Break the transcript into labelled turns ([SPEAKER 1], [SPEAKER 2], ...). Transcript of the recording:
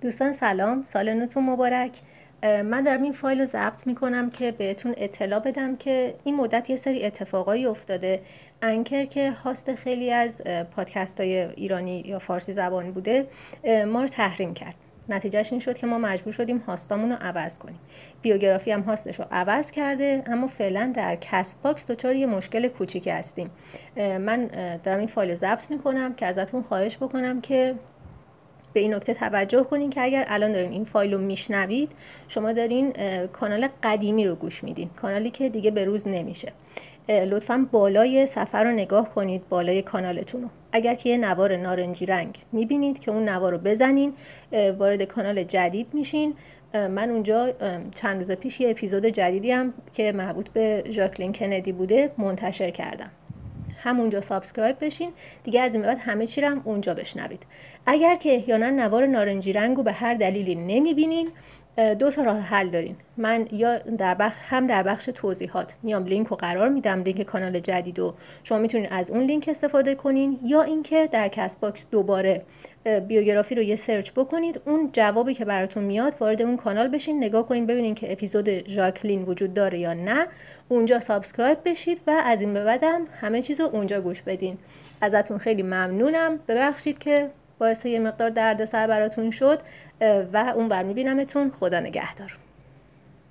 [SPEAKER 1] دوستان سلام سال نوتون مبارک. من دارم این فایل رو ضبط می‌کنم که بهتون اطلاع بدم که این مدت یه سری اتفاقایی افتاده. Anchor که هاست خیلی از پادکست های ایرانی یا فارسی زبانی بوده ما رو تحریم کرد. نتیجهش این شد که ما مجبور شدیم هاستامون رو عوض کنیم. بیوگرافی هم هاستش رو عوض کرده اما فعلا در Castbox دچار یه مشکل کوچیکی هستیم. من دارم این فایل رو ضبط می‌کنم که ازتون خواهش بکنم که به این نکته توجه کنین که اگر الان دارین این فایل رو میشنوید شما دارین کانال قدیمی رو گوش میدین کانالی که دیگه به روز نمیشه. لطفا بالای سفر رو نگاه کنید بالای کانالتون رو. اگر که یه نوار نارنجی رنگ می‌بینید که اون نوار رو بزنین وارد کانال جدید میشین. من اونجا چند روز پیش یه اپیزود جدیدی هم که مربوط به ژاکلین کندی بوده منتشر کردم. همونجا subscribe بشین. دیگه از این بعد همه چی هم اونجا بشنوید. اگر که احیانا نوار نارنجی رنگو به هر دلیلی نمی‌بینین دو تا راه حل دارین. من یا در بخش هم در بخش توضیحات میام لینک رو قرار میدم لینک کانال جدید و شما می‌تونید از اون لینک استفاده کنین یا اینکه در Castbox دوباره بیوگرافی رو یه search بکنید. اون جوابی که براتون میاد وارد اون کانال بشین نگاه کنین ببینین که اپیزود ژاکلین وجود داره یا نه. اونجا سابسکرایب بشید و از این به بعدم همه چیز رو اونجا گوش بدین. ازتون خیلی ممنونم. ببخشید که باعث یه مقدار دردسر براتون شد و اون بر میبینمتون. خدا نگهدار.